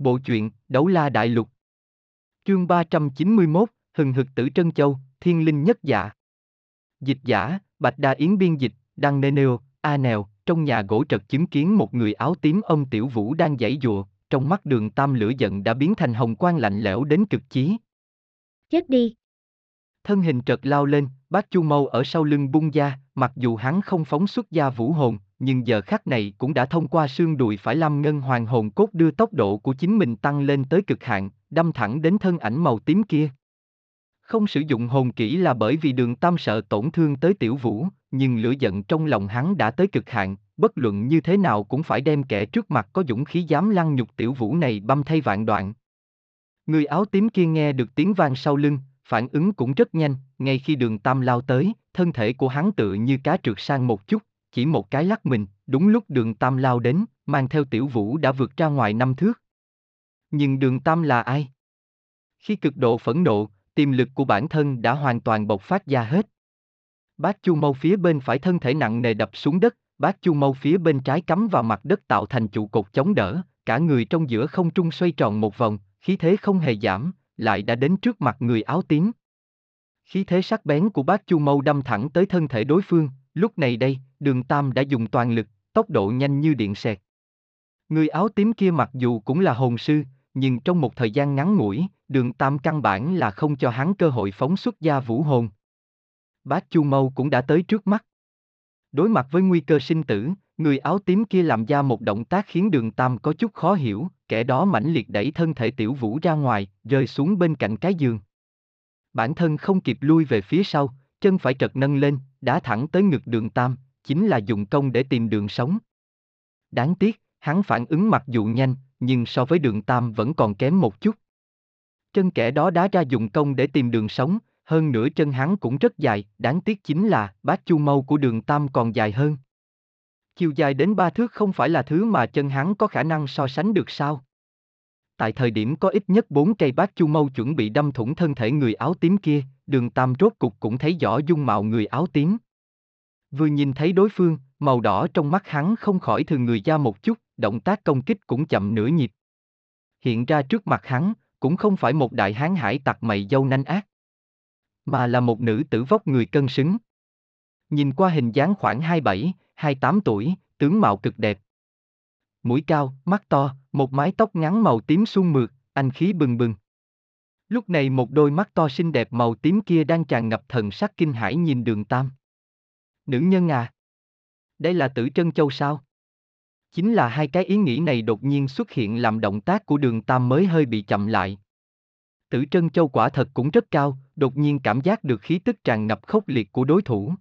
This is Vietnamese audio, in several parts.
Bộ truyện Đấu La Đại Lục Chương 391, Hừng Hực Tử Trân Châu, Thiên Linh Nhất Dạ Dịch giả, Bạch Đa Yến biên dịch, đăng Neneo, A Nèo, trong nhà gỗ trật chứng kiến một người áo tím ông Tiểu Vũ đang giãy dụa, trong mắt đường tam lửa giận đã biến thành hồng quang lạnh lẽo đến cực chí. Chết đi. Thân hình trật lao lên, bác Chu Mâu ở sau lưng bung ra, mặc dù hắn không phóng xuất ra vũ hồn, nhưng giờ khắc này cũng đã thông qua xương đùi phải lâm ngân hoàng hồn cốt đưa tốc độ của chính mình tăng lên tới cực hạn, đâm thẳng đến thân ảnh màu tím kia. Không sử dụng hồn kỹ là bởi vì đường tam sợ tổn thương tới tiểu vũ, nhưng lửa giận trong lòng hắn đã tới cực hạn, bất luận như thế nào cũng phải đem kẻ trước mặt có dũng khí dám lăng nhục tiểu vũ này băm thay vạn đoạn. Người áo tím kia nghe được tiếng vang sau lưng, phản ứng cũng rất nhanh, ngay khi đường tam lao tới, thân thể của hắn tự như cá trượt sang một chút, chỉ một cái lắc mình, đúng lúc đường tam lao đến, mang theo tiểu vũ đã vượt ra ngoài năm thước. Nhưng đường tam là ai? Khi cực độ phẫn nộ, tiềm lực của bản thân đã hoàn toàn bộc phát ra hết. Bác chu mâu phía bên phải thân thể nặng nề đập xuống đất, bác chu mâu phía bên trái cắm vào mặt đất tạo thành trụ cột chống đỡ, cả người trong giữa không trung xoay tròn một vòng, khí thế không hề giảm, lại đã đến trước mặt người áo tím. Khí thế sắc bén của bác chu mâu đâm thẳng tới thân thể đối phương, lúc này đây, đường tam đã dùng toàn lực, tốc độ nhanh như điện sẹt. Người áo tím kia mặc dù cũng là hồn sư, nhưng trong một thời gian ngắn ngủi, đường tam căn bản là không cho hắn cơ hội phóng xuất ra vũ hồn. Bác Chu Mâu cũng đã tới trước mắt. Đối mặt với nguy cơ sinh tử, người áo tím kia làm ra một động tác khiến đường tam có chút khó hiểu, kẻ đó mãnh liệt đẩy thân thể tiểu vũ ra ngoài, rơi xuống bên cạnh cái giường. Bản thân không kịp lui về phía sau, chân phải trật nâng lên, đá thẳng tới ngực đường tam, chính là dùng công để tìm đường sống. Đáng tiếc, hắn phản ứng mặc dù nhanh, nhưng so với đường tam vẫn còn kém một chút. Chân kẻ đó đá ra dùng công để tìm đường sống, hơn nữa chân hắn cũng rất dài, đáng tiếc chính là bát chu mâu của đường tam còn dài hơn. Chiều dài đến ba thước không phải là thứ mà chân hắn có khả năng so sánh được sao? Tại thời điểm có ít nhất bốn cây bát chu mâu chuẩn bị đâm thủng thân thể người áo tím kia, đường tam rốt cục cũng thấy rõ dung mạo người áo tím. Vừa nhìn thấy đối phương, màu đỏ trong mắt hắn không khỏi thường người ra một chút, động tác công kích cũng chậm nửa nhịp. Hiện ra trước mặt hắn, cũng không phải một đại hán hải tặc mày dâu nanh ác, mà là một nữ tử vóc người cân xứng. Nhìn qua hình dáng khoảng 27, 28 tuổi, tướng mạo cực đẹp. Mũi cao, mắt to, một mái tóc ngắn màu tím suôn mượt, anh khí bừng bừng. Lúc này một đôi mắt to xinh đẹp màu tím kia đang tràn ngập thần sắc kinh hãi nhìn đường tam. Nữ nhân à? Đây là tử trân châu sao? Chính là hai cái ý nghĩ này đột nhiên xuất hiện làm động tác của đường tam mới hơi bị chậm lại. Tử trân châu quả thật cũng rất cao, đột nhiên cảm giác được khí tức tràn ngập khốc liệt của đối thủ.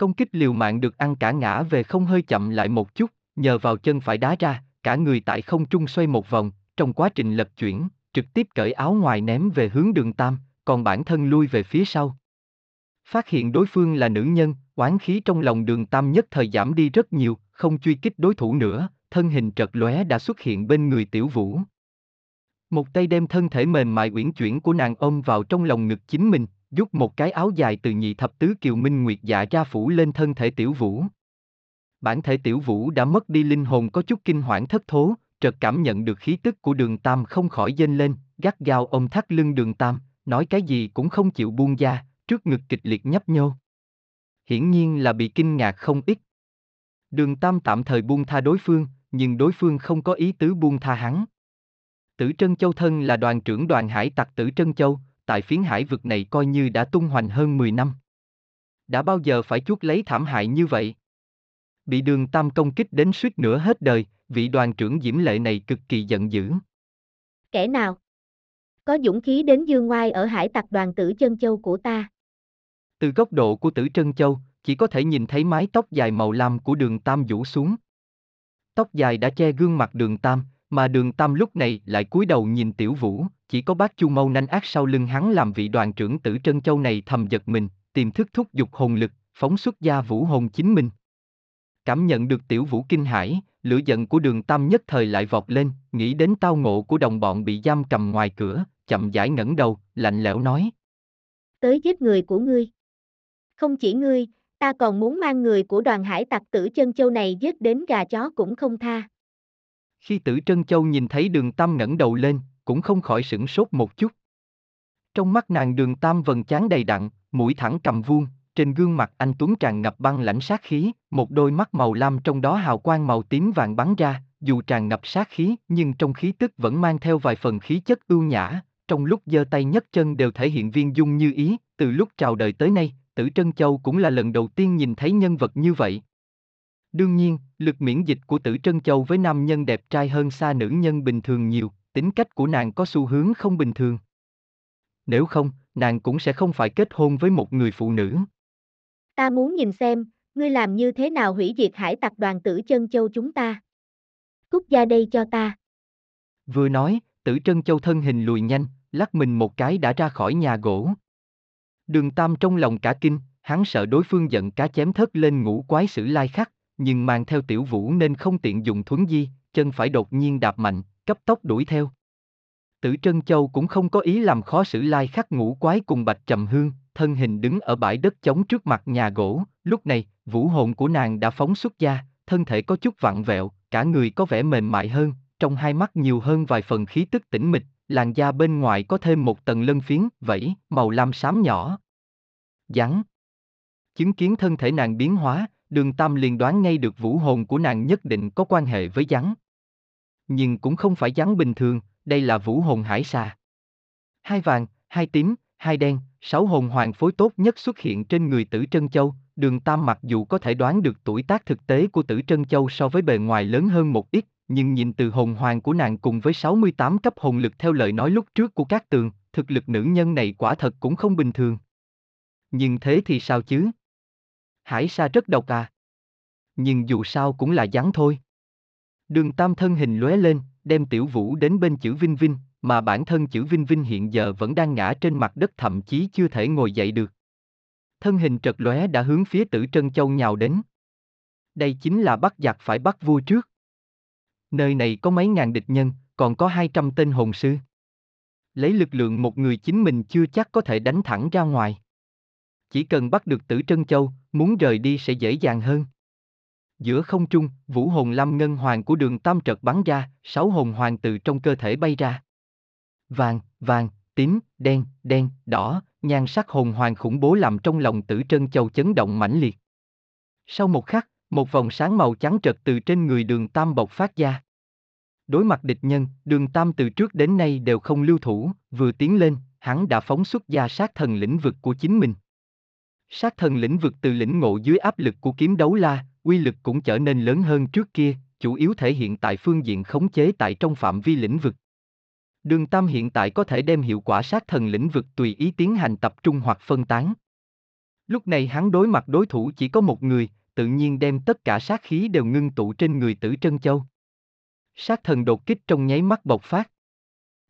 Công kích liều mạng được ăn cả ngã về không hơi chậm lại một chút, nhờ vào chân phải đá ra, cả người tại không trung xoay một vòng, trong quá trình lật chuyển, trực tiếp cởi áo ngoài ném về hướng đường tam, còn bản thân lui về phía sau. Phát hiện đối phương là nữ nhân, oán khí trong lòng đường tam nhất thời giảm đi rất nhiều, không truy kích đối thủ nữa, thân hình trật lóe đã xuất hiện bên người tiểu vũ. Một tay đem thân thể mềm mại uyển chuyển của nàng ôm vào trong lòng ngực chính mình, rút một cái áo dài từ nhị thập tứ kiều minh nguyệt dạ ra phủ lên thân thể tiểu vũ. Bản thể tiểu vũ đã mất đi linh hồn có chút kinh hoảng thất thố, chợt cảm nhận được khí tức của đường tam không khỏi dên lên, gắt gao ôm thắt lưng đường tam, nói cái gì cũng không chịu buông ra, trước ngực kịch liệt nhấp nhô. Hiển nhiên là bị kinh ngạc không ít. Đường tam tạm thời buông tha đối phương, nhưng đối phương không có ý tứ buông tha hắn. Tử Trân Châu thân là đoàn trưởng đoàn hải tặc Tử Trân Châu, tại phiến hải vực này coi như đã tung hoành hơn 10 năm. Đã bao giờ phải chuốt lấy thảm hại như vậy? Bị đường tam công kích đến suýt nửa hết đời, vị đoàn trưởng diễm lệ này cực kỳ giận dữ. Kẻ nào? Có dũng khí đến dương ngoai ở hải tặc đoàn Tử Trân Châu của ta. Từ góc độ của Tử Trân Châu, chỉ có thể nhìn thấy mái tóc dài màu lam của đường tam rủ xuống. Tóc dài đã che gương mặt đường tam, mà đường tam lúc này lại cúi đầu nhìn tiểu vũ, chỉ có bác chu mâu nanh ác sau lưng hắn làm vị đoàn trưởng tử trân châu này thầm giật mình, tìm thức thúc dục hồn lực, phóng xuất ra vũ hồn chính mình. Cảm nhận được tiểu vũ kinh hãi, lửa giận của đường tam nhất thời lại vọt lên, nghĩ đến tao ngộ của đồng bọn bị giam cầm ngoài cửa, chậm rãi ngẩng đầu, lạnh lẽo nói. Tới giết người của ngươi. Không chỉ ngươi, ta còn muốn mang người của đoàn hải tặc tử chân châu này giết đến gà chó cũng không tha. Khi tử Trân Châu nhìn thấy đường Tam ngẩng đầu lên, cũng không khỏi sửng sốt một chút. Trong mắt nàng đường Tam vần chán đầy đặn, mũi thẳng cầm vuông, trên gương mặt anh Tuấn tràn ngập băng lãnh sát khí, một đôi mắt màu lam trong đó hào quang màu tím vàng bắn ra, dù tràn ngập sát khí nhưng trong khí tức vẫn mang theo vài phần khí chất ưu nhã, trong lúc giơ tay nhấc chân đều thể hiện viên dung như ý, từ lúc chào đời tới nay, Tử Trân Châu cũng là lần đầu tiên nhìn thấy nhân vật như vậy. Đương nhiên, lực miễn dịch của Tử Trân Châu với nam nhân đẹp trai hơn xa nữ nhân bình thường nhiều, tính cách của nàng có xu hướng không bình thường. Nếu không, nàng cũng sẽ không phải kết hôn với một người phụ nữ. Ta muốn nhìn xem, ngươi làm như thế nào hủy diệt hải tặc đoàn tử chân châu chúng ta. Cút ra đây cho ta. Vừa nói, tử trân châu thân hình lùi nhanh, lắc mình một cái đã ra khỏi nhà gỗ. Đường Tam trong lòng cả kinh, hắn sợ đối phương giận cá chém thất lên ngũ quái sử lai khắc, nhưng mang theo tiểu vũ nên không tiện dùng thuấn di, chân phải đột nhiên đạp mạnh, cấp tốc đuổi theo. Tử Trân Châu cũng không có ý làm khó sử lai khắc ngũ quái cùng Bạch Trầm Hương, thân hình đứng ở bãi đất chống trước mặt nhà gỗ, lúc này, vũ hồn của nàng đã phóng xuất ra, thân thể có chút vặn vẹo, cả người có vẻ mềm mại hơn, trong hai mắt nhiều hơn vài phần khí tức tĩnh mịch, làn da bên ngoài có thêm một tầng lân phiến, vẫy, màu lam xám nhỏ. Rắn. Chứng kiến thân thể nàng biến hóa, đường Tam liền đoán ngay được vũ hồn của nàng nhất định có quan hệ với rắn. Nhưng cũng không phải rắn bình thường, đây là vũ hồn hải xà. Hai vàng, hai tím, hai đen, sáu hồn hoàng phối tốt nhất xuất hiện trên người tử Trân Châu, đường Tam mặc dù có thể đoán được tuổi tác thực tế của tử Trân Châu so với bề ngoài lớn hơn một ít, nhưng nhìn từ hồn hoàng của nàng cùng với 68 cấp hồn lực theo lời nói lúc trước của các tường, thực lực nữ nhân này quả thật cũng không bình thường. Nhưng thế thì sao chứ? Hải sa rất độc à. Nhưng dù sao cũng là rắn thôi. Đường Tam thân hình lóe lên, đem tiểu vũ đến bên chữ Vinh Vinh, mà bản thân chữ Vinh Vinh hiện giờ vẫn đang ngã trên mặt đất thậm chí chưa thể ngồi dậy được. Thân hình trật lóe đã hướng phía tử Trân Châu nhào đến. Đây chính là bắt giặc phải bắt vua trước. Nơi này có mấy ngàn địch nhân, còn có 200 tên hồn sư. Lấy lực lượng một người chính mình chưa chắc có thể đánh thẳng ra ngoài. Chỉ cần bắt được tử Trân Châu, muốn rời đi sẽ dễ dàng hơn. Giữa không trung, vũ hồn lâm ngân hoàng của đường tam trật bắn ra, sáu hồn hoàng từ trong cơ thể bay ra. Vàng, vàng, tím, đen, đen, đỏ, nhan sắc hồn hoàng khủng bố làm trong lòng tử trân châu chấn động mãnh liệt. Sau một khắc, một vòng sáng màu trắng trật từ trên người đường tam bộc phát ra. Đối mặt địch nhân, đường tam từ trước đến nay đều không lưu thủ, vừa tiến lên, hắn đã phóng xuất ra sát thần lĩnh vực của chính mình. Sát thần lĩnh vực từ lĩnh ngộ dưới áp lực của kiếm đấu la, uy lực cũng trở nên lớn hơn trước kia, chủ yếu thể hiện tại phương diện khống chế tại trong phạm vi lĩnh vực. Đường Tam hiện tại có thể đem hiệu quả sát thần lĩnh vực tùy ý tiến hành tập trung hoặc phân tán. Lúc này hắn đối mặt đối thủ chỉ có một người, tự nhiên đem tất cả sát khí đều ngưng tụ trên người Tử Trân Châu. Sát thần đột kích trong nháy mắt bộc phát.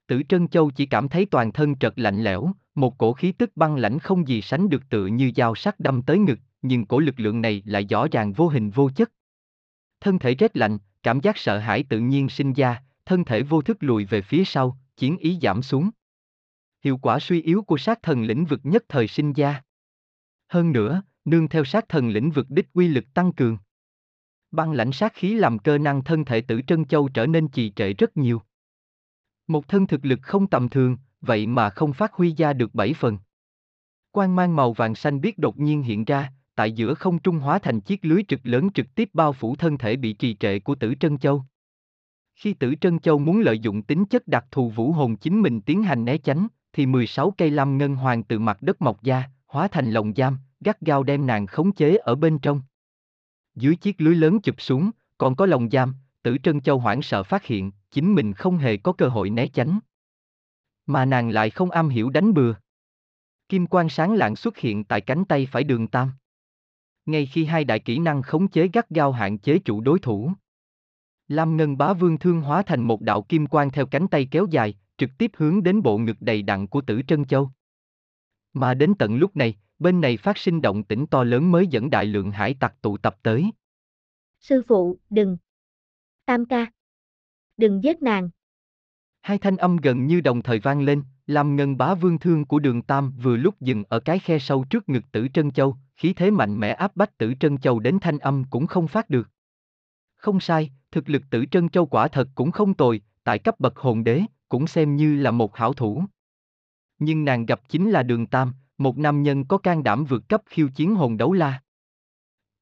Tử Trân Châu chỉ cảm thấy toàn thân trật lạnh lẽo, một cổ khí tức băng lãnh không gì sánh được tựa như dao sắc đâm tới ngực, nhưng cổ lực lượng này lại rõ ràng vô hình vô chất. Thân thể rét lạnh, cảm giác sợ hãi tự nhiên sinh ra, thân thể vô thức lùi về phía sau, chiến ý giảm xuống. Hiệu quả suy yếu của sát thần lĩnh vực nhất thời sinh ra. Hơn nữa, nương theo sát thần lĩnh vực đích quy lực tăng cường. Băng lãnh sát khí làm cơ năng thân thể tử Trân Châu trở nên trì trệ rất nhiều. Một thân thực lực không tầm thường, vậy mà không phát huy ra được bảy phần. Quang mang màu vàng xanh biết đột nhiên hiện ra, tại giữa không trung hóa thành chiếc lưới trực lớn trực tiếp bao phủ thân thể bị trì trệ của tử Trân Châu. Khi tử Trân Châu muốn lợi dụng tính chất đặc thù vũ hồn chính mình tiến hành né tránh, thì 16 cây lam ngân hoàng từ mặt đất mọc ra, hóa thành lồng giam, gắt gao đem nàng khống chế ở bên trong. Dưới chiếc lưới lớn chụp xuống, còn có lồng giam, tử Trân Châu hoảng sợ phát hiện, chính mình không hề có cơ hội né tránh. Mà nàng lại không am hiểu đánh bừa. Kim quang sáng lạng xuất hiện tại cánh tay phải đường tam. Ngay khi hai đại kỹ năng khống chế gắt gao hạn chế chủ đối thủ. Lam Ngân bá vương thương hóa thành một đạo kim quang theo cánh tay kéo dài, trực tiếp hướng đến bộ ngực đầy đặn của tử Trân Châu. Mà đến tận lúc này, bên này phát sinh động tĩnh to lớn mới dẫn đại lượng hải tặc tụ tập tới. Sư phụ, đừng. Tam ca. Đừng giết nàng. Hai thanh âm gần như đồng thời vang lên, Lam ngân bá vương thương của đường Tam vừa lúc dừng ở cái khe sâu trước ngực tử Trân Châu, khí thế mạnh mẽ áp bách tử Trân Châu đến thanh âm cũng không phát được. Không sai, Thực lực tử Trân Châu quả thật cũng không tồi, tại cấp bậc hồn đế, cũng xem như là một hảo thủ. Nhưng nàng gặp chính là đường Tam, một nam nhân có can đảm vượt cấp khiêu chiến hồn đấu la.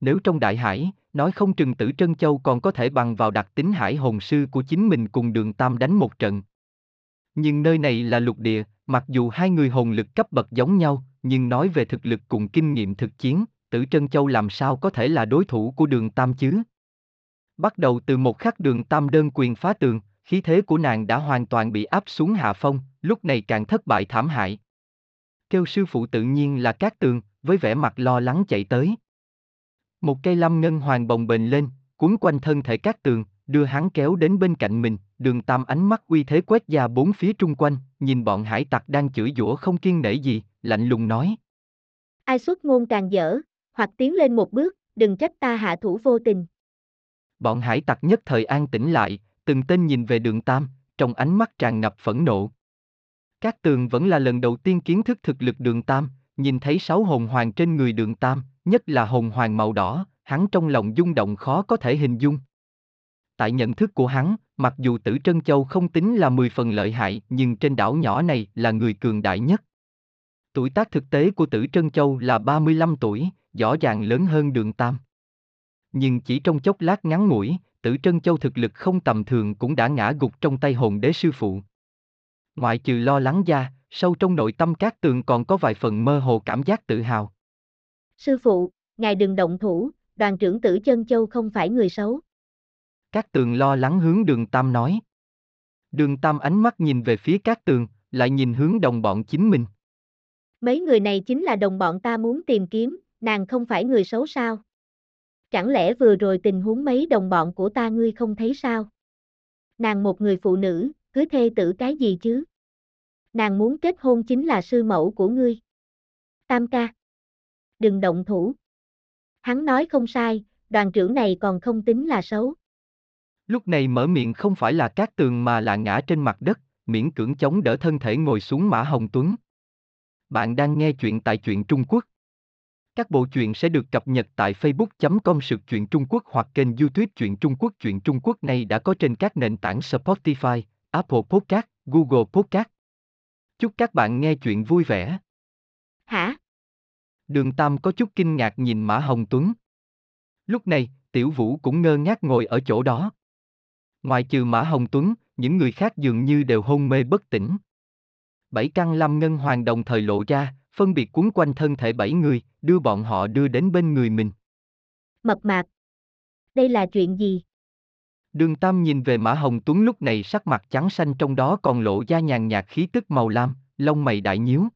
Nếu trong đại hải, nói không chừng tử Trân Châu còn có thể bằng vào đặc tính hải hồn sư của chính mình cùng đường Tam đánh một trận. Nhưng nơi này là lục địa, mặc dù hai người hồn lực cấp bậc giống nhau, nhưng nói về thực lực cùng kinh nghiệm thực chiến, tử Trân Châu làm sao có thể là đối thủ của đường Tam chứ? Bắt đầu từ một khắc đường Tam đơn quyền phá tường, khí thế của nàng đã hoàn toàn bị áp xuống hạ phong, lúc này càng thất bại thảm hại. Kêu sư phụ tự nhiên là Cát Tường, với vẻ mặt lo lắng chạy tới. Một cây lâm ngân hoàng bồng bềnh lên, cuốn quanh thân thể Cát Tường, đưa hắn kéo đến bên cạnh mình, đường tam ánh mắt uy thế quét ra bốn phía trung quanh, nhìn bọn hải tặc đang chửi rủa không kiên nể gì, lạnh lùng nói. Ai xuất ngôn càng dở, hoặc tiến lên một bước, đừng trách ta hạ thủ vô tình. Bọn hải tặc nhất thời an tĩnh lại, từng tên nhìn về đường tam, trong ánh mắt tràn ngập phẫn nộ. Các tường vẫn là lần đầu tiên kiến thức thực lực đường tam, nhìn thấy sáu hồn hoàng trên người đường tam, nhất là hồn hoàng màu đỏ, hắn trong lòng rung động khó có thể hình dung. Tại nhận thức của hắn, mặc dù Tử Trân Châu không tính là 10 phần lợi hại nhưng trên đảo nhỏ này là người cường đại nhất. Tuổi tác thực tế của Tử Trân Châu là 35 tuổi, rõ ràng lớn hơn đường Tam. Nhưng chỉ trong chốc lát ngắn ngủi, Tử Trân Châu thực lực không tầm thường cũng đã ngã gục trong tay hồn đế sư phụ. Ngoại trừ lo lắng ra, sâu trong nội tâm các tường còn có vài phần mơ hồ cảm giác tự hào. Sư phụ, ngài đừng động thủ, đoàn trưởng tử chân châu không phải người xấu. Các tường lo lắng hướng đường Tam nói. Đường Tam ánh mắt nhìn về phía các tường, lại nhìn hướng đồng bọn chính mình. Mấy người này chính là đồng bọn ta muốn tìm kiếm, nàng không phải người xấu sao? Chẳng lẽ vừa rồi tình huống mấy đồng bọn của ta ngươi không thấy sao? Nàng một người phụ nữ, cưới thê tử cái gì chứ? Nàng muốn kết hôn chính là sư mẫu của ngươi. Tam ca. Đừng động thủ. Hắn nói không sai, đoàn trưởng này còn không tính là xấu. Lúc này mở miệng không phải là cát tường mà là ngã trên mặt đất, miễn cưỡng chống đỡ thân thể ngồi xuống Mã Hồng Tuấn. Bạn đang nghe chuyện tại truyện Trung Quốc. Các bộ truyện sẽ được cập nhật tại facebook.com sự truyện Trung Quốc hoặc kênh youtube truyện Trung Quốc. Truyện Trung Quốc này đã có trên các nền tảng Spotify, Apple Podcast, Google Podcast. Chúc các bạn nghe chuyện vui vẻ. Hả? Đường Tam có chút kinh ngạc nhìn Mã Hồng Tuấn. Lúc này, Tiểu Vũ cũng ngơ ngác ngồi ở chỗ đó. Ngoài trừ Mã Hồng Tuấn, những người khác dường như đều hôn mê bất tỉnh. Bảy căn lâm ngân hoàng đồng thời lộ ra, phân biệt cuốn quanh thân thể bảy người, đưa bọn họ đưa đến bên người mình. Mập mạp. Đây là chuyện gì? Đường Tam nhìn về Mã Hồng Tuấn lúc này sắc mặt trắng xanh trong đó còn lộ ra nhàn nhạt khí tức màu lam, lông mày đại nhíu.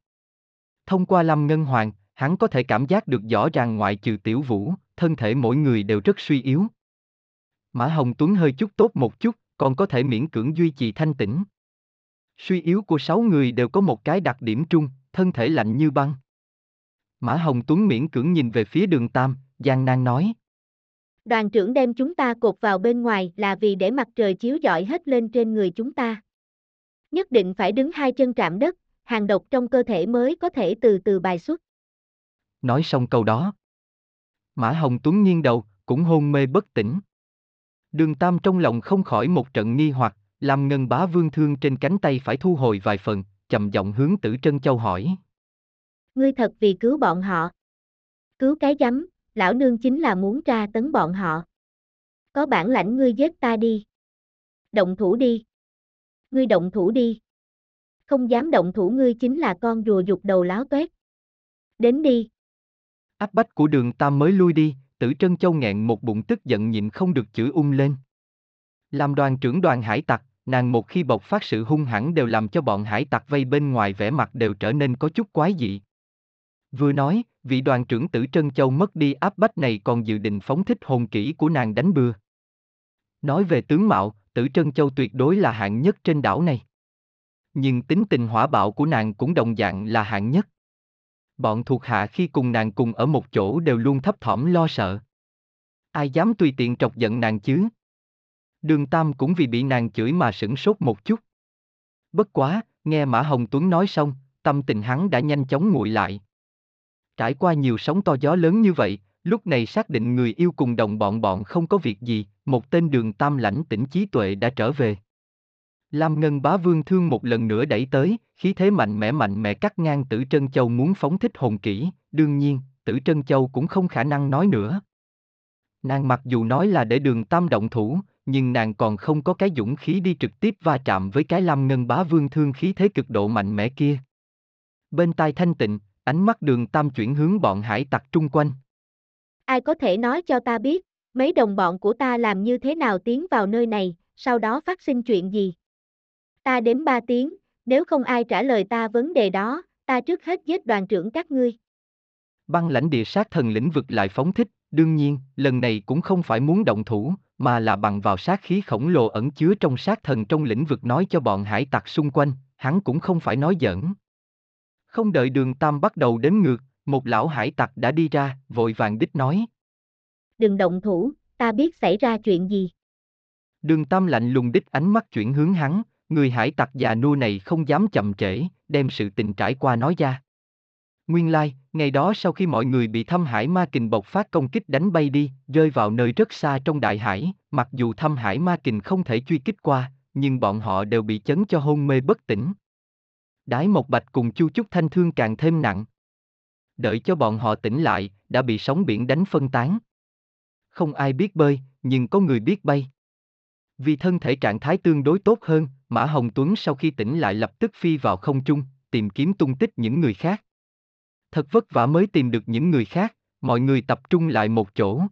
Thông qua lâm ngân hoàng, hắn có thể cảm giác được rõ ràng ngoại trừ tiểu vũ, thân thể mỗi người đều rất suy yếu. Mã Hồng Tuấn hơi chút tốt một chút, còn có thể miễn cưỡng duy trì thanh tĩnh. Suy yếu của sáu người đều có một cái đặc điểm trung, thân thể lạnh như băng. Mã Hồng Tuấn miễn cưỡng nhìn về phía đường Tam, Giang Nan nói. Đoàn trưởng đem chúng ta cột vào bên ngoài là vì để mặt trời chiếu rọi hết lên trên người chúng ta. Nhất định phải đứng hai chân chạm đất, hàng độc trong cơ thể mới có thể từ từ bài xuất. Nói xong câu đó. Mã Hồng Tuấn nghiêng đầu, cũng hôn mê bất tỉnh. Đường Tam trong lòng không khỏi một trận nghi hoặc, làm ngân bá vương thương trên cánh tay phải thu hồi vài phần, chậm giọng hướng tử Trân Châu hỏi. Ngươi thật vì cứu bọn họ. Cứu cái giấm, lão nương chính là muốn tra tấn bọn họ. Có bản lãnh ngươi giết ta đi. Động thủ đi. Ngươi động thủ đi. Không dám động thủ ngươi chính là con rùa dục đầu láo toét. Đến đi. Áp bách của đường Tam mới lui đi, tử Trân Châu nghẹn một bụng tức giận nhịn không được chửi ung lên. Làm đoàn trưởng đoàn hải tặc, nàng một khi bộc phát sự hung hãn đều làm cho bọn hải tặc vây bên ngoài vẻ mặt đều trở nên có chút quái dị. Vừa nói, vị đoàn trưởng tử Trân Châu mất đi áp bách này còn dự định phóng thích hồn kỹ của nàng đánh bừa. Nói về tướng mạo, tử Trân Châu tuyệt đối là hạng nhất trên đảo này. Nhưng tính tình hỏa bạo của nàng cũng đồng dạng là hạng nhất. Bọn thuộc hạ khi cùng nàng cùng ở một chỗ đều luôn thấp thỏm lo sợ. Ai dám tùy tiện trọc giận nàng chứ? Đường Tam cũng vì bị nàng chửi mà sửng sốt một chút. Bất quá, nghe Mã Hồng Tuấn nói xong, tâm tình hắn đã nhanh chóng nguội lại. Trải qua nhiều sóng to gió lớn như vậy, Lúc này xác định người yêu cùng đồng bọn bọn không có việc gì, một tên đường tam lãnh tỉnh trí tuệ đã trở về. Lam Ngân bá vương thương một lần nữa đẩy tới, khí thế mạnh mẽ mạnh mẽ cắt ngang tử Trân Châu muốn phóng thích hồn kỹ, đương nhiên, tử Trân Châu cũng không khả năng nói nữa. Nàng mặc dù nói là để đường tam động thủ, nhưng nàng còn không có cái dũng khí đi trực tiếp va chạm với cái Lam Ngân bá vương thương khí thế cực độ mạnh mẽ kia. Bên tai thanh tịnh, ánh mắt đường tam chuyển hướng bọn hải tặc trung quanh. Ai có thể nói cho ta biết, mấy đồng bọn của ta làm như thế nào tiến vào nơi này, sau đó phát sinh chuyện gì? Ta đếm ba tiếng, nếu không ai trả lời ta vấn đề đó, ta trước hết giết đoàn trưởng các ngươi. Băng lãnh địa sát thần lĩnh vực lại phóng thích, đương nhiên, lần này cũng không phải muốn động thủ, mà là bằng vào sát khí khổng lồ ẩn chứa trong sát thần trong lĩnh vực nói cho bọn hải tặc xung quanh, hắn cũng không phải nói giỡn. Không đợi đường Tam bắt đầu đếm ngược, một lão hải tặc đã đi ra, vội vàng đích nói. Đừng động thủ, ta biết xảy ra chuyện gì. Đường Tam lạnh lùng đích ánh mắt chuyển hướng hắn, người hải tặc già nua này không dám chậm trễ, đem sự tình trải qua nói ra. Nguyên lai, like, ngày đó sau khi mọi người bị thâm hải ma kình bộc phát công kích đánh bay đi, rơi vào nơi rất xa trong đại hải, mặc dù thâm hải ma kình không thể truy kích qua, nhưng bọn họ đều bị chấn cho hôn mê bất tỉnh. Đái Mộc Bạch cùng Chu Chúc Thanh thương càng thêm nặng. Đợi cho bọn họ tỉnh lại, đã bị sóng biển đánh phân tán. Không ai biết bơi, nhưng có người biết bay. Vì thân thể trạng thái tương đối tốt hơn, Mã Hồng Tuấn sau khi tỉnh lại lập tức phi vào không trung, tìm kiếm tung tích những người khác. Thật vất vả mới tìm được những người khác, mọi người tập trung lại một chỗ.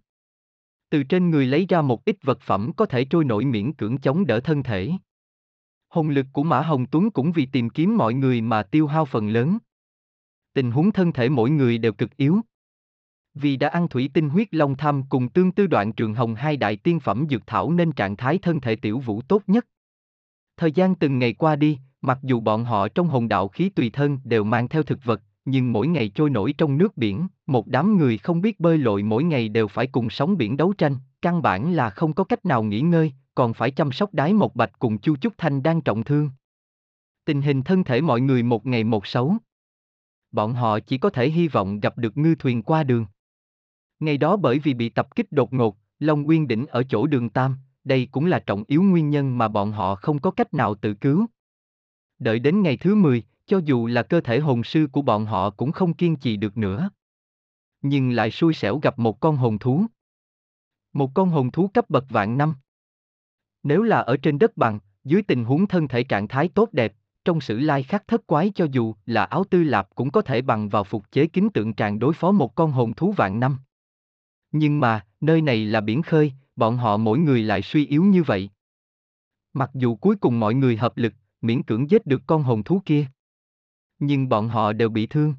Từ trên người lấy ra một ít vật phẩm có thể trôi nổi miễn cưỡng chống đỡ thân thể. Hồn lực của Mã Hồng Tuấn cũng vì tìm kiếm mọi người mà tiêu hao phần lớn. Tình huống thân thể mỗi người đều cực yếu. Vì đã ăn thủy tinh huyết long tham cùng tương tư đoạn trường hồng hai đại tiên phẩm dược thảo nên trạng thái thân thể tiểu vũ tốt nhất. Thời gian từng ngày qua đi, mặc dù bọn họ trong hồn đạo khí tùy thân đều mang theo thực vật, nhưng mỗi ngày trôi nổi trong nước biển, một đám người không biết bơi lội mỗi ngày đều phải cùng sóng biển đấu tranh, căn bản là không có cách nào nghỉ ngơi, còn phải chăm sóc đái một bạch cùng Chu Trúc Thanh đang trọng thương. Tình hình thân thể mọi người một ngày một xấu. Bọn họ chỉ có thể hy vọng gặp được ngư thuyền qua đường. Ngày đó bởi vì bị tập kích đột ngột, Long Nguyên đỉnh ở chỗ đường Tam, đây cũng là trọng yếu nguyên nhân mà bọn họ không có cách nào tự cứu. Đợi đến ngày thứ 10, cho dù là cơ thể hồn sư của bọn họ cũng không kiên trì được nữa. Nhưng lại xui xẻo gặp một con hồn thú. Một con hồn thú cấp bậc vạn năm. Nếu là ở trên đất bằng, dưới tình huống thân thể trạng thái tốt đẹp, trong sử lai khắc thất quái cho dù là áo tư lạp cũng có thể bằng vào phục chế kính tượng tràng đối phó một con hồn thú vạn năm. Nhưng mà, nơi này là biển khơi, bọn họ mỗi người lại suy yếu như vậy. Mặc dù cuối cùng mọi người hợp lực, miễn cưỡng giết được con hồn thú kia. Nhưng bọn họ đều bị thương.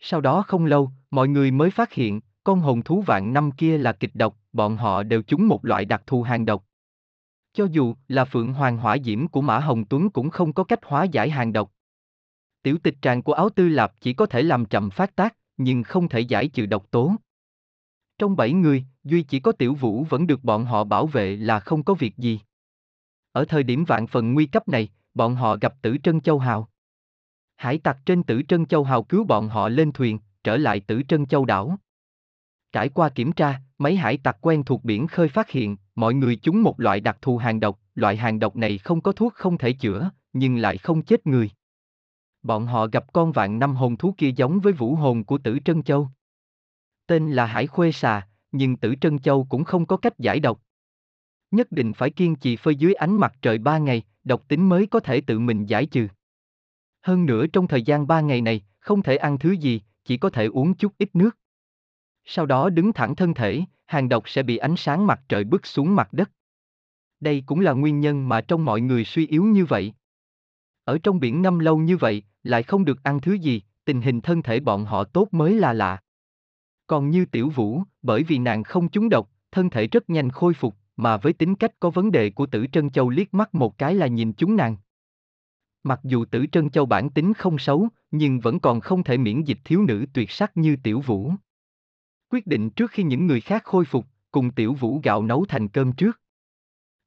Sau đó không lâu, mọi người mới phát hiện, con hồn thú vạn năm kia là kịch độc, bọn họ đều trúng một loại đặc thù hàng độc. Cho dù là Phượng Hoàng Hỏa Diễm của Mã Hồng Tuấn cũng không có cách hóa giải hàng độc. Tiểu tịch tràng của áo tư lạp chỉ có thể làm chậm phát tác, nhưng không thể giải trừ độc tố. Trong bảy người, duy chỉ có tiểu vũ vẫn được bọn họ bảo vệ là không có việc gì. Ở thời điểm vạn phần nguy cấp này, bọn họ gặp tử Trân Châu Hào. Hải tặc trên tử Trân Châu Hào cứu bọn họ lên thuyền, trở lại tử Trân Châu đảo. Trải qua kiểm tra, mấy hải tặc quen thuộc biển khơi phát hiện, mọi người chúng một loại đặc thù hàng độc, loại hàng độc này không có thuốc không thể chữa, nhưng lại không chết người. Bọn họ gặp con vạn năm hồn thú kia giống với vũ hồn của tử Trân Châu. Tên là Hải Khuê Xà, nhưng tử Trân Châu cũng không có cách giải độc. Nhất định phải kiên trì phơi dưới ánh mặt trời ba ngày, độc tính mới có thể tự mình giải trừ. Hơn nữa trong thời gian ba ngày này, không thể ăn thứ gì, chỉ có thể uống chút ít nước. Sau đó đứng thẳng thân thể, hàng độc sẽ bị ánh sáng mặt trời bức xuống mặt đất. Đây cũng là nguyên nhân mà trong mọi người suy yếu như vậy. Ở trong biển ngâm lâu như vậy, lại không được ăn thứ gì, tình hình thân thể bọn họ tốt mới là lạ. Còn như tiểu vũ, bởi vì nàng không trúng độc, thân thể rất nhanh khôi phục, mà với tính cách có vấn đề của tử Trân Châu liếc mắt một cái là nhìn chúng nàng. Mặc dù tử Trân Châu bản tính không xấu, nhưng vẫn còn không thể miễn dịch thiếu nữ tuyệt sắc như tiểu vũ. Quyết định trước khi những người khác khôi phục, cùng tiểu vũ gạo nấu thành cơm trước.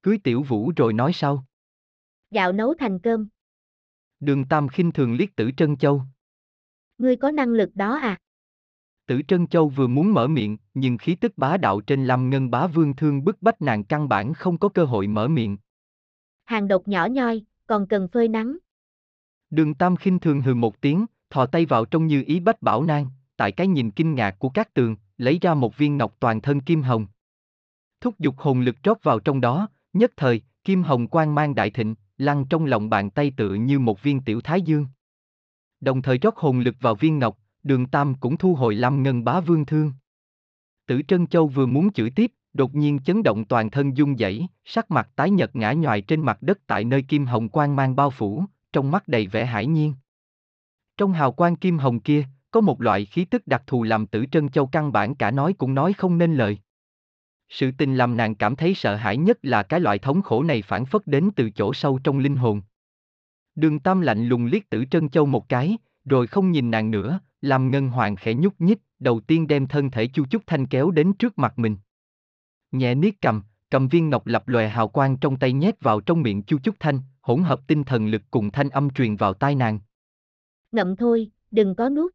Cưới tiểu vũ rồi nói sau. Gạo nấu thành cơm. Đường Tam khinh thường liếc tử Trân Châu. Ngươi có năng lực đó à? Tử Trân Châu vừa muốn mở miệng, nhưng khí tức bá đạo trên Lâm Ngân bá vương thương bức bách nàng căn bản không có cơ hội mở miệng. Hàng độc nhỏ nhoi, còn cần phơi nắng. Đường Tam khinh thường hừ một tiếng, thò tay vào trong như ý bách bảo nang, tại cái nhìn kinh ngạc của các tường, lấy ra một viên ngọc toàn thân kim hồng. Thúc giục hồn lực rót vào trong đó, nhất thời, kim hồng quang mang đại thịnh, lăn trong lòng bàn tay tự như một viên tiểu thái dương. Đồng thời rót hồn lực vào viên ngọc, đường Tam cũng thu hồi lâm ngân bá vương thương. Tử Trân Châu vừa muốn chửi tiếp, đột nhiên chấn động toàn thân dung dãy, sắc mặt tái nhợt ngã nhòi trên mặt đất tại nơi kim hồng quang mang bao phủ, trong mắt đầy vẻ hải nhiên. Trong hào quang kim hồng kia, có một loại khí tức đặc thù làm tử trân châu căn bản cả nói cũng nói không nên lời. Sự tình làm nàng cảm thấy sợ hãi nhất là cái loại thống khổ này phản phất đến từ chỗ sâu trong linh hồn. Đường Tam lạnh lùng liếc tử trân châu một cái, rồi không nhìn nàng nữa, làm ngân hoàng khẽ nhúc nhích, đầu tiên đem thân thể chu chúc thanh kéo đến trước mặt mình. Nhẹ niết cầm, cầm viên ngọc lập lòe hào quang trong tay nhét vào trong miệng chu chúc thanh, hỗn hợp tinh thần lực cùng thanh âm truyền vào tai nàng. Ngậm thôi, đừng có nuốt.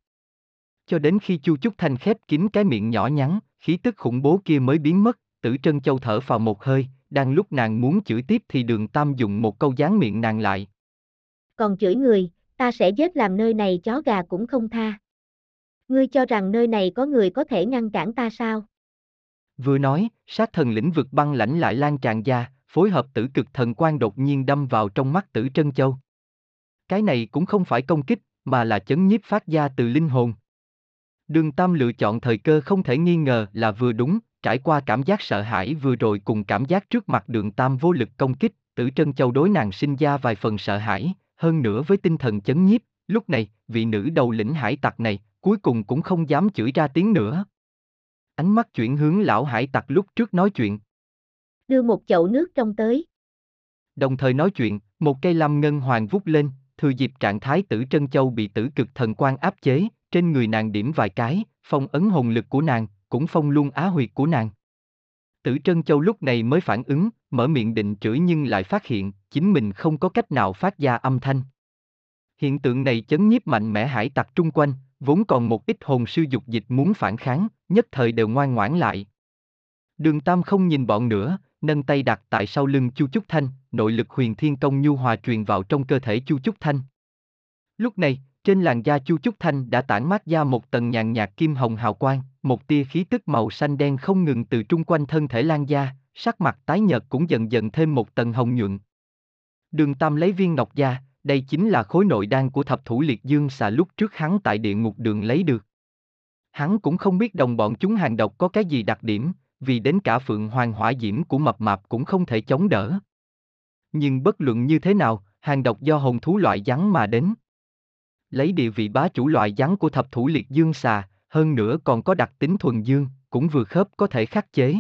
Cho đến khi Chu Trúc Thanh khép kín cái miệng nhỏ nhắn, khí tức khủng bố kia mới biến mất, tử trân châu thở vào một hơi, đang lúc nàng muốn chửi tiếp thì đường Tam dùng một câu dán miệng nàng lại. Còn chửi người, ta sẽ giết làm nơi này chó gà cũng không tha. Ngươi cho rằng nơi này có người có thể ngăn cản ta sao? Vừa nói, sát thần lĩnh vực băng lãnh lại lan tràn ra, phối hợp tử cực thần quan đột nhiên đâm vào trong mắt tử trân châu. Cái này cũng không phải công kích, mà là chấn nhiếp phát ra từ linh hồn. Đường Tam lựa chọn thời cơ không thể nghi ngờ là vừa đúng, trải qua cảm giác sợ hãi vừa rồi cùng cảm giác trước mặt đường Tam vô lực công kích, tử trân châu đối nàng sinh ra vài phần sợ hãi, hơn nữa với tinh thần chấn nhiếp, lúc này, vị nữ đầu lĩnh hải tặc này, cuối cùng cũng không dám chửi ra tiếng nữa. Ánh mắt chuyển hướng lão hải tặc lúc trước nói chuyện. Đưa một chậu nước trong tới. Đồng thời nói chuyện, một cây lâm ngân hoàng vút lên, thừa dịp trạng thái tử Trân Châu bị tử cực thần quan áp chế, trên người nàng điểm vài cái, phong ấn hồn lực của nàng, cũng phong luôn á huyệt của nàng. Tử Trân Châu lúc này mới phản ứng, mở miệng định chửi nhưng lại phát hiện, chính mình không có cách nào phát ra âm thanh. Hiện tượng này chấn nhiếp mạnh mẽ hải tặc trung quanh, vốn còn một ít hồn sư dục dịch muốn phản kháng, nhất thời đều ngoan ngoãn lại. Đường Tam không nhìn bọn nữa, nâng tay đặt tại sau lưng Chu Trúc Thanh, nội lực huyền thiên công nhu hòa truyền vào trong cơ thể Chu Trúc Thanh. Lúc này, trên làn da Chu Trúc Thanh đã tản mát ra một tầng nhàn nhạt kim hồng hào quang, một tia khí tức màu xanh đen không ngừng từ trung quanh thân thể lan da, sắc mặt tái nhợt cũng dần dần thêm một tầng hồng nhuận. Đường Tam lấy viên ngọc da, đây chính là khối nội đan của thập thủ liệt dương xà lúc trước hắn tại địa ngục đường lấy được. Hắn cũng không biết đồng bọn chúng hàng độc có cái gì đặc điểm, vì đến cả phượng hoàng hỏa diễm của mập mạp cũng không thể chống đỡ. Nhưng bất luận như thế nào, hàng độc do hồn thú loại rắn mà đến. Lấy địa vị bá chủ loại rắn của thập thủ liệt dương xà, hơn nữa còn có đặc tính thuần dương, cũng vừa khớp có thể khắc chế.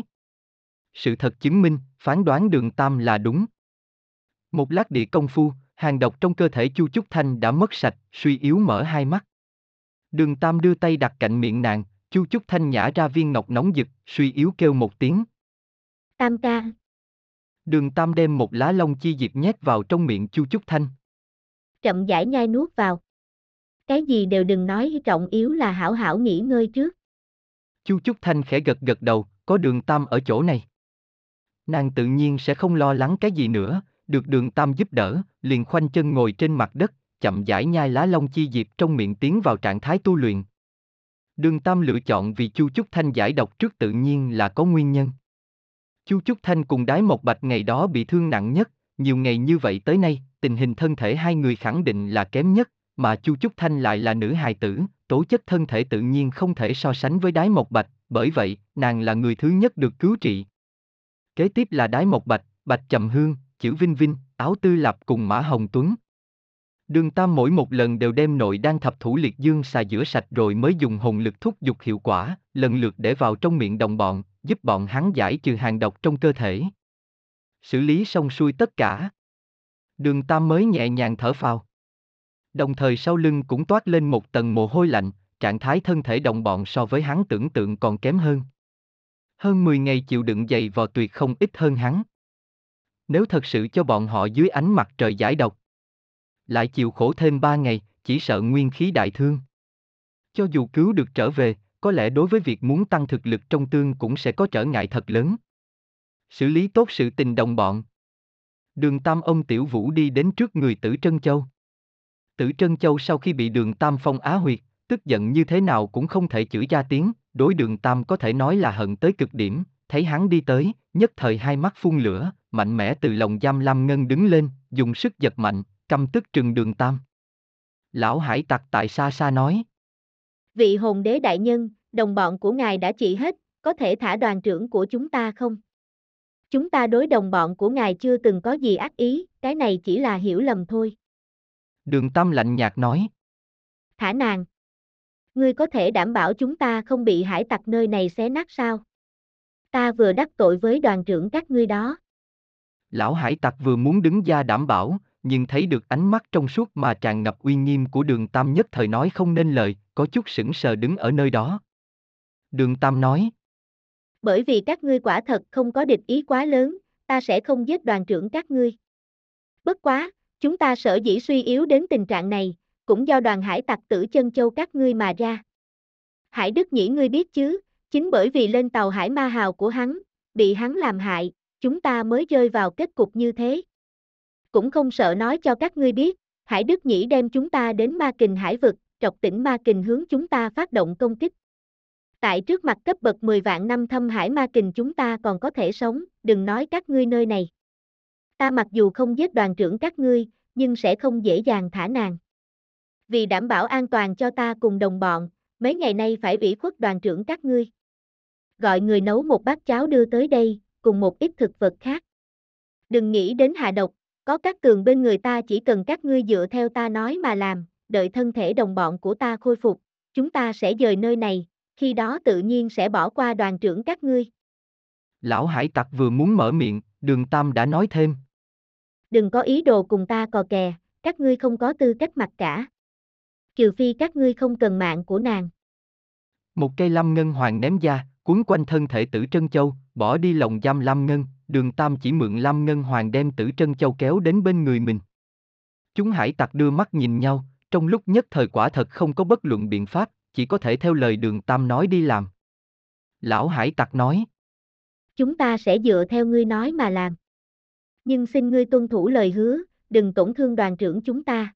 Sự thật chứng minh, phán đoán đường tam là đúng. Một lát địa công phu, hàng độc trong cơ thể Chu Trúc Thanh đã mất sạch, suy yếu mở hai mắt. Đường Tam đưa tay đặt cạnh miệng nàng, Chu Trúc Thanh nhả ra viên ngọc nóng rực, suy yếu kêu một tiếng. Tam ca. Đường Tam đem một lá lông chi diệp nhét vào trong miệng Chu Trúc Thanh. Chậm giải nhai nuốt vào. Cái gì đều đừng nói trọng yếu là hảo hảo nghỉ ngơi trước. Chu Trúc Thanh khẽ gật gật đầu, có đường Tam ở chỗ này. Nàng tự nhiên sẽ không lo lắng cái gì nữa, được đường Tam giúp đỡ, liền khoanh chân ngồi trên mặt đất, chậm rãi nhai lá lông chi diệp trong miệng tiến vào trạng thái tu luyện. Đường Tam lựa chọn vì Chu Trúc Thanh giải độc trước tự nhiên là có nguyên nhân. Chu Trúc Thanh cùng Đái Mộc Bạch ngày đó bị thương nặng nhất, nhiều ngày như vậy tới nay, tình hình thân thể hai người khẳng định là kém nhất, mà Chu Trúc Thanh lại là nữ hài tử, tố chất thân thể tự nhiên không thể so sánh với Đái Mộc Bạch, bởi vậy, nàng là người thứ nhất được cứu trị. Kế tiếp là Đái Mộc Bạch, Bạch Trầm Hương, Chữ Vinh Vinh, Áo Tư Lập cùng Mã Hồng Tuấn. Đường Tam mỗi một lần đều đem nội đang thập thủ liệt dương xà rửa sạch rồi mới dùng hồn lực thúc dục hiệu quả, lần lượt để vào trong miệng đồng bọn, giúp bọn hắn giải trừ hàng độc trong cơ thể. Xử lý xong xuôi tất cả. Đường Tam mới nhẹ nhàng thở phào. Đồng thời sau lưng cũng toát lên một tầng mồ hôi lạnh, trạng thái thân thể đồng bọn so với hắn tưởng tượng còn kém hơn. Hơn 10 ngày chịu đựng dày vò tuyệt không ít hơn hắn. Nếu thật sự cho bọn họ dưới ánh mặt trời giải độc, lại chịu khổ thêm ba ngày, chỉ sợ nguyên khí đại thương. Cho dù cứu được trở về, có lẽ đối với việc muốn tăng thực lực trong tương cũng sẽ có trở ngại thật lớn. Xử lý tốt sự tình đồng bọn. Đường Tam ông Tiểu Vũ đi đến trước người Tử Trân Châu. Tử Trân Châu sau khi bị đường Tam phong á huyệt, tức giận như thế nào cũng không thể chửi ra tiếng, đối đường Tam có thể nói là hận tới cực điểm, thấy hắn đi tới, nhất thời hai mắt phun lửa, mạnh mẽ từ lòng giam Lam Ngân đứng lên, dùng sức giật mạnh, căm tức trừng đường Tam. Lão hải tặc tại xa xa nói. Vị hồn đế đại nhân, đồng bọn của ngài đã trị hết, có thể thả đoàn trưởng của chúng ta không? Chúng ta đối đồng bọn của ngài chưa từng có gì ác ý, cái này chỉ là hiểu lầm thôi. Đường Tam lạnh nhạt nói. Thả nàng. Ngươi có thể đảm bảo chúng ta không bị hải tặc nơi này xé nát sao? Ta vừa đắc tội với đoàn trưởng các ngươi đó. Lão hải tặc vừa muốn đứng ra đảm bảo, nhưng thấy được ánh mắt trong suốt mà tràn ngập uy nghiêm của đường Tam nhất thời nói không nên lời, có chút sững sờ đứng ở nơi đó. Đường Tam nói. Bởi vì các ngươi quả thật không có địch ý quá lớn, ta sẽ không giết đoàn trưởng các ngươi. Bất quá, chúng ta sở dĩ suy yếu đến tình trạng này, cũng do đoàn hải tặc tử chân châu các ngươi mà ra. Hải Đức Nhĩ ngươi biết chứ, chính bởi vì lên tàu hải ma hào của hắn, bị hắn làm hại, chúng ta mới rơi vào kết cục như thế. Cũng không sợ nói cho các ngươi biết, Hải Đức Nhĩ đem chúng ta đến ma kình hải vực, trọc tỉnh ma kình hướng chúng ta phát động công kích. Tại trước mặt cấp bậc 10 vạn năm thâm hải ma kình chúng ta còn có thể sống, đừng nói các ngươi nơi này. Ta mặc dù không giết đoàn trưởng các ngươi, nhưng sẽ không dễ dàng thả nàng. Vì đảm bảo an toàn cho ta cùng đồng bọn, mấy ngày nay phải ủy khuất đoàn trưởng các ngươi. Gọi người nấu một bát cháo đưa tới đây, cùng một ít thực vật khác. Đừng nghĩ đến hạ độc, có các tường bên người ta chỉ cần các ngươi dựa theo ta nói mà làm, đợi thân thể đồng bọn của ta khôi phục, chúng ta sẽ rời nơi này, khi đó tự nhiên sẽ bỏ qua đoàn trưởng các ngươi. Lão hải tặc vừa muốn mở miệng, đường Tam đã nói thêm. Đừng có ý đồ cùng ta cò kè, các ngươi không có tư cách mặt cả. Trừ phi các ngươi không cần mạng của nàng. Một cây lâm ngân hoàng ném ra, cuốn quanh thân thể tử Trân Châu, bỏ đi lòng giam lâm ngân, đường Tam chỉ mượn lâm ngân hoàng đem tử Trân Châu kéo đến bên người mình. Chúng hải tặc đưa mắt nhìn nhau, trong lúc nhất thời quả thật không có bất luận biện pháp, chỉ có thể theo lời đường Tam nói đi làm. Lão hải tặc nói. Chúng ta sẽ dựa theo ngươi nói mà làm. Nhưng xin ngươi tuân thủ lời hứa, đừng tổn thương đoàn trưởng chúng ta.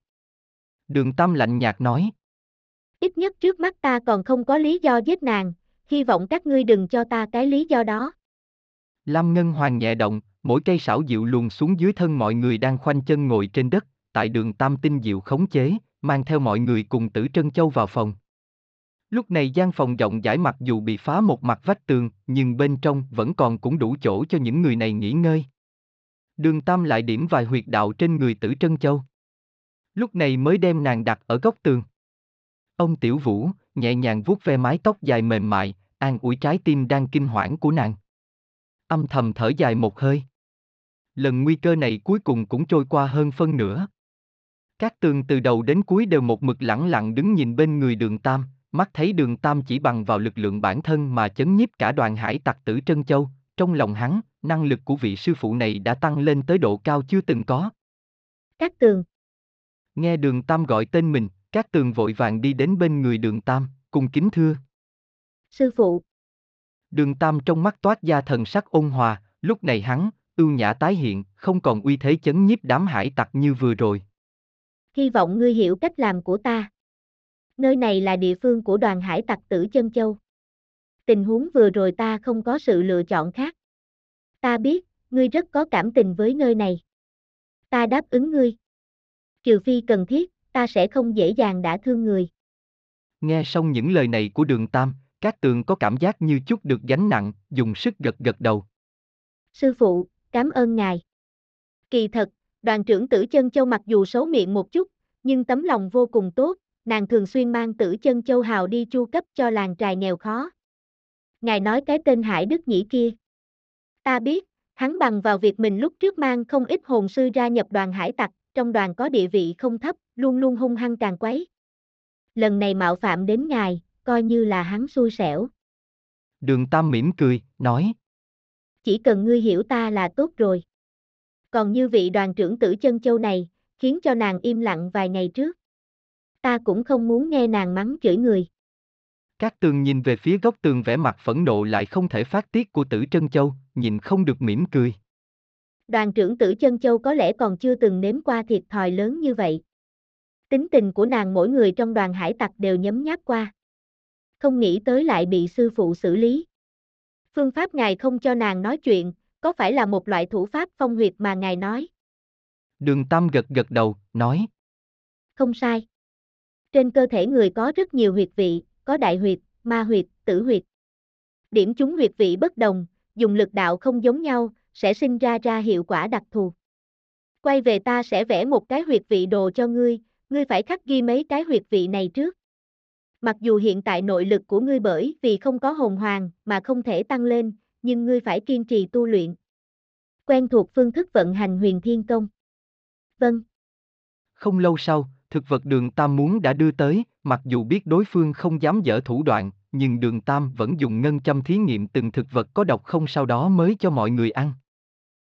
Đường Tam lạnh nhạt nói. Ít nhất trước mắt ta còn không có lý do giết nàng, hy vọng các ngươi đừng cho ta cái lý do đó. Lam Ngân Hoàng nhẹ động, mỗi cây sảo diệu luồn xuống dưới thân mọi người đang khoanh chân ngồi trên đất, tại đường Tam Tinh Diệu khống chế, mang theo mọi người cùng Tử Trân Châu vào phòng. Lúc này gian phòng rộng rãi mặc dù bị phá một mặt vách tường, nhưng bên trong vẫn còn cũng đủ chỗ cho những người này nghỉ ngơi. Đường Tam lại điểm vài huyệt đạo trên người Tử Trân Châu. Lúc này mới đem nàng đặt ở góc tường. Ông Tiểu Vũ, nhẹ nhàng vuốt ve mái tóc dài mềm mại, an ủi trái tim đang kinh hoảng của nàng. Âm thầm thở dài một hơi. Lần nguy cơ này cuối cùng cũng trôi qua hơn phân nửa. Các tường từ đầu đến cuối đều một mực lẳng lặng đứng nhìn bên người đường Tam, mắt thấy đường Tam chỉ bằng vào lực lượng bản thân mà chấn nhiếp cả đoàn hải tặc tử Trân Châu, trong lòng hắn, năng lực của vị sư phụ này đã tăng lên tới độ cao chưa từng có. Các tường. Nghe đường Tam gọi tên mình, các tường vội vàng đi đến bên người đường Tam, cùng kính thưa. Sư phụ. Đường Tam trong mắt toát ra thần sắc ôn hòa, lúc này hắn, ưu nhã tái hiện, không còn uy thế chấn nhiếp đám hải tặc như vừa rồi. Hy vọng ngươi hiểu cách làm của ta. Nơi này là địa phương của đoàn hải tặc tử chân châu. Tình huống vừa rồi ta không có sự lựa chọn khác. Ta biết, ngươi rất có cảm tình với nơi này. Ta đáp ứng ngươi. Trừ phi cần thiết, ta sẽ không dễ dàng đã thương người. Nghe xong những lời này của đường Tam, các tường có cảm giác như chút được gánh nặng, dùng sức gật gật đầu. Sư phụ, cảm ơn ngài. Kỳ thật, đoàn trưởng tử chân châu mặc dù xấu miệng một chút, nhưng tấm lòng vô cùng tốt, nàng thường xuyên mang tử chân châu hào đi chu cấp cho làng trài nghèo khó. Ngài nói cái tên Hải Đức Nhĩ kia. Ta biết, hắn bằng vào việc mình lúc trước mang không ít hồn sư ra nhập đoàn hải tặc, trong đoàn có địa vị không thấp, luôn luôn hung hăng càng quấy. Lần này mạo phạm đến ngài, coi như là hắn xui xẻo. Đường Tam mỉm cười, nói. Chỉ cần ngươi hiểu ta là tốt rồi. Còn như vị đoàn trưởng tử chân châu này, khiến cho nàng im lặng vài ngày trước. Ta cũng không muốn nghe nàng mắng chửi người. Các tường nhìn về phía góc tường vẻ mặt phẫn nộ lại không thể phát tiết của tử Trân Châu, nhìn không được mỉm cười. Đoàn trưởng tử Trân Châu có lẽ còn chưa từng nếm qua thiệt thòi lớn như vậy. Tính tình của nàng mỗi người trong đoàn hải tặc đều nhấm nháp qua. Không nghĩ tới lại bị sư phụ xử lý. Phương pháp ngài không cho nàng nói chuyện, có phải là một loại thủ pháp phong huyệt mà ngài nói? Đường Tam gật gật đầu, nói. Không sai. Trên cơ thể người có rất nhiều huyệt vị, có đại huyệt, ma huyệt, tử huyệt. Điểm chúng huyệt vị bất đồng, dùng lực đạo không giống nhau, sẽ sinh ra ra hiệu quả đặc thù. Quay về ta sẽ vẽ một cái huyệt vị đồ cho ngươi, ngươi phải khắc ghi mấy cái huyệt vị này trước. Mặc dù hiện tại nội lực của ngươi bởi vì không có hồn hoàng mà không thể tăng lên, nhưng ngươi phải kiên trì tu luyện. Quen thuộc phương thức vận hành huyền thiên công. Vâng. Không lâu sau, thực vật đường Tam muốn đã đưa tới, mặc dù biết đối phương không dám dở thủ đoạn, nhưng đường Tam vẫn dùng ngân châm thí nghiệm từng thực vật có độc không sau đó mới cho mọi người ăn.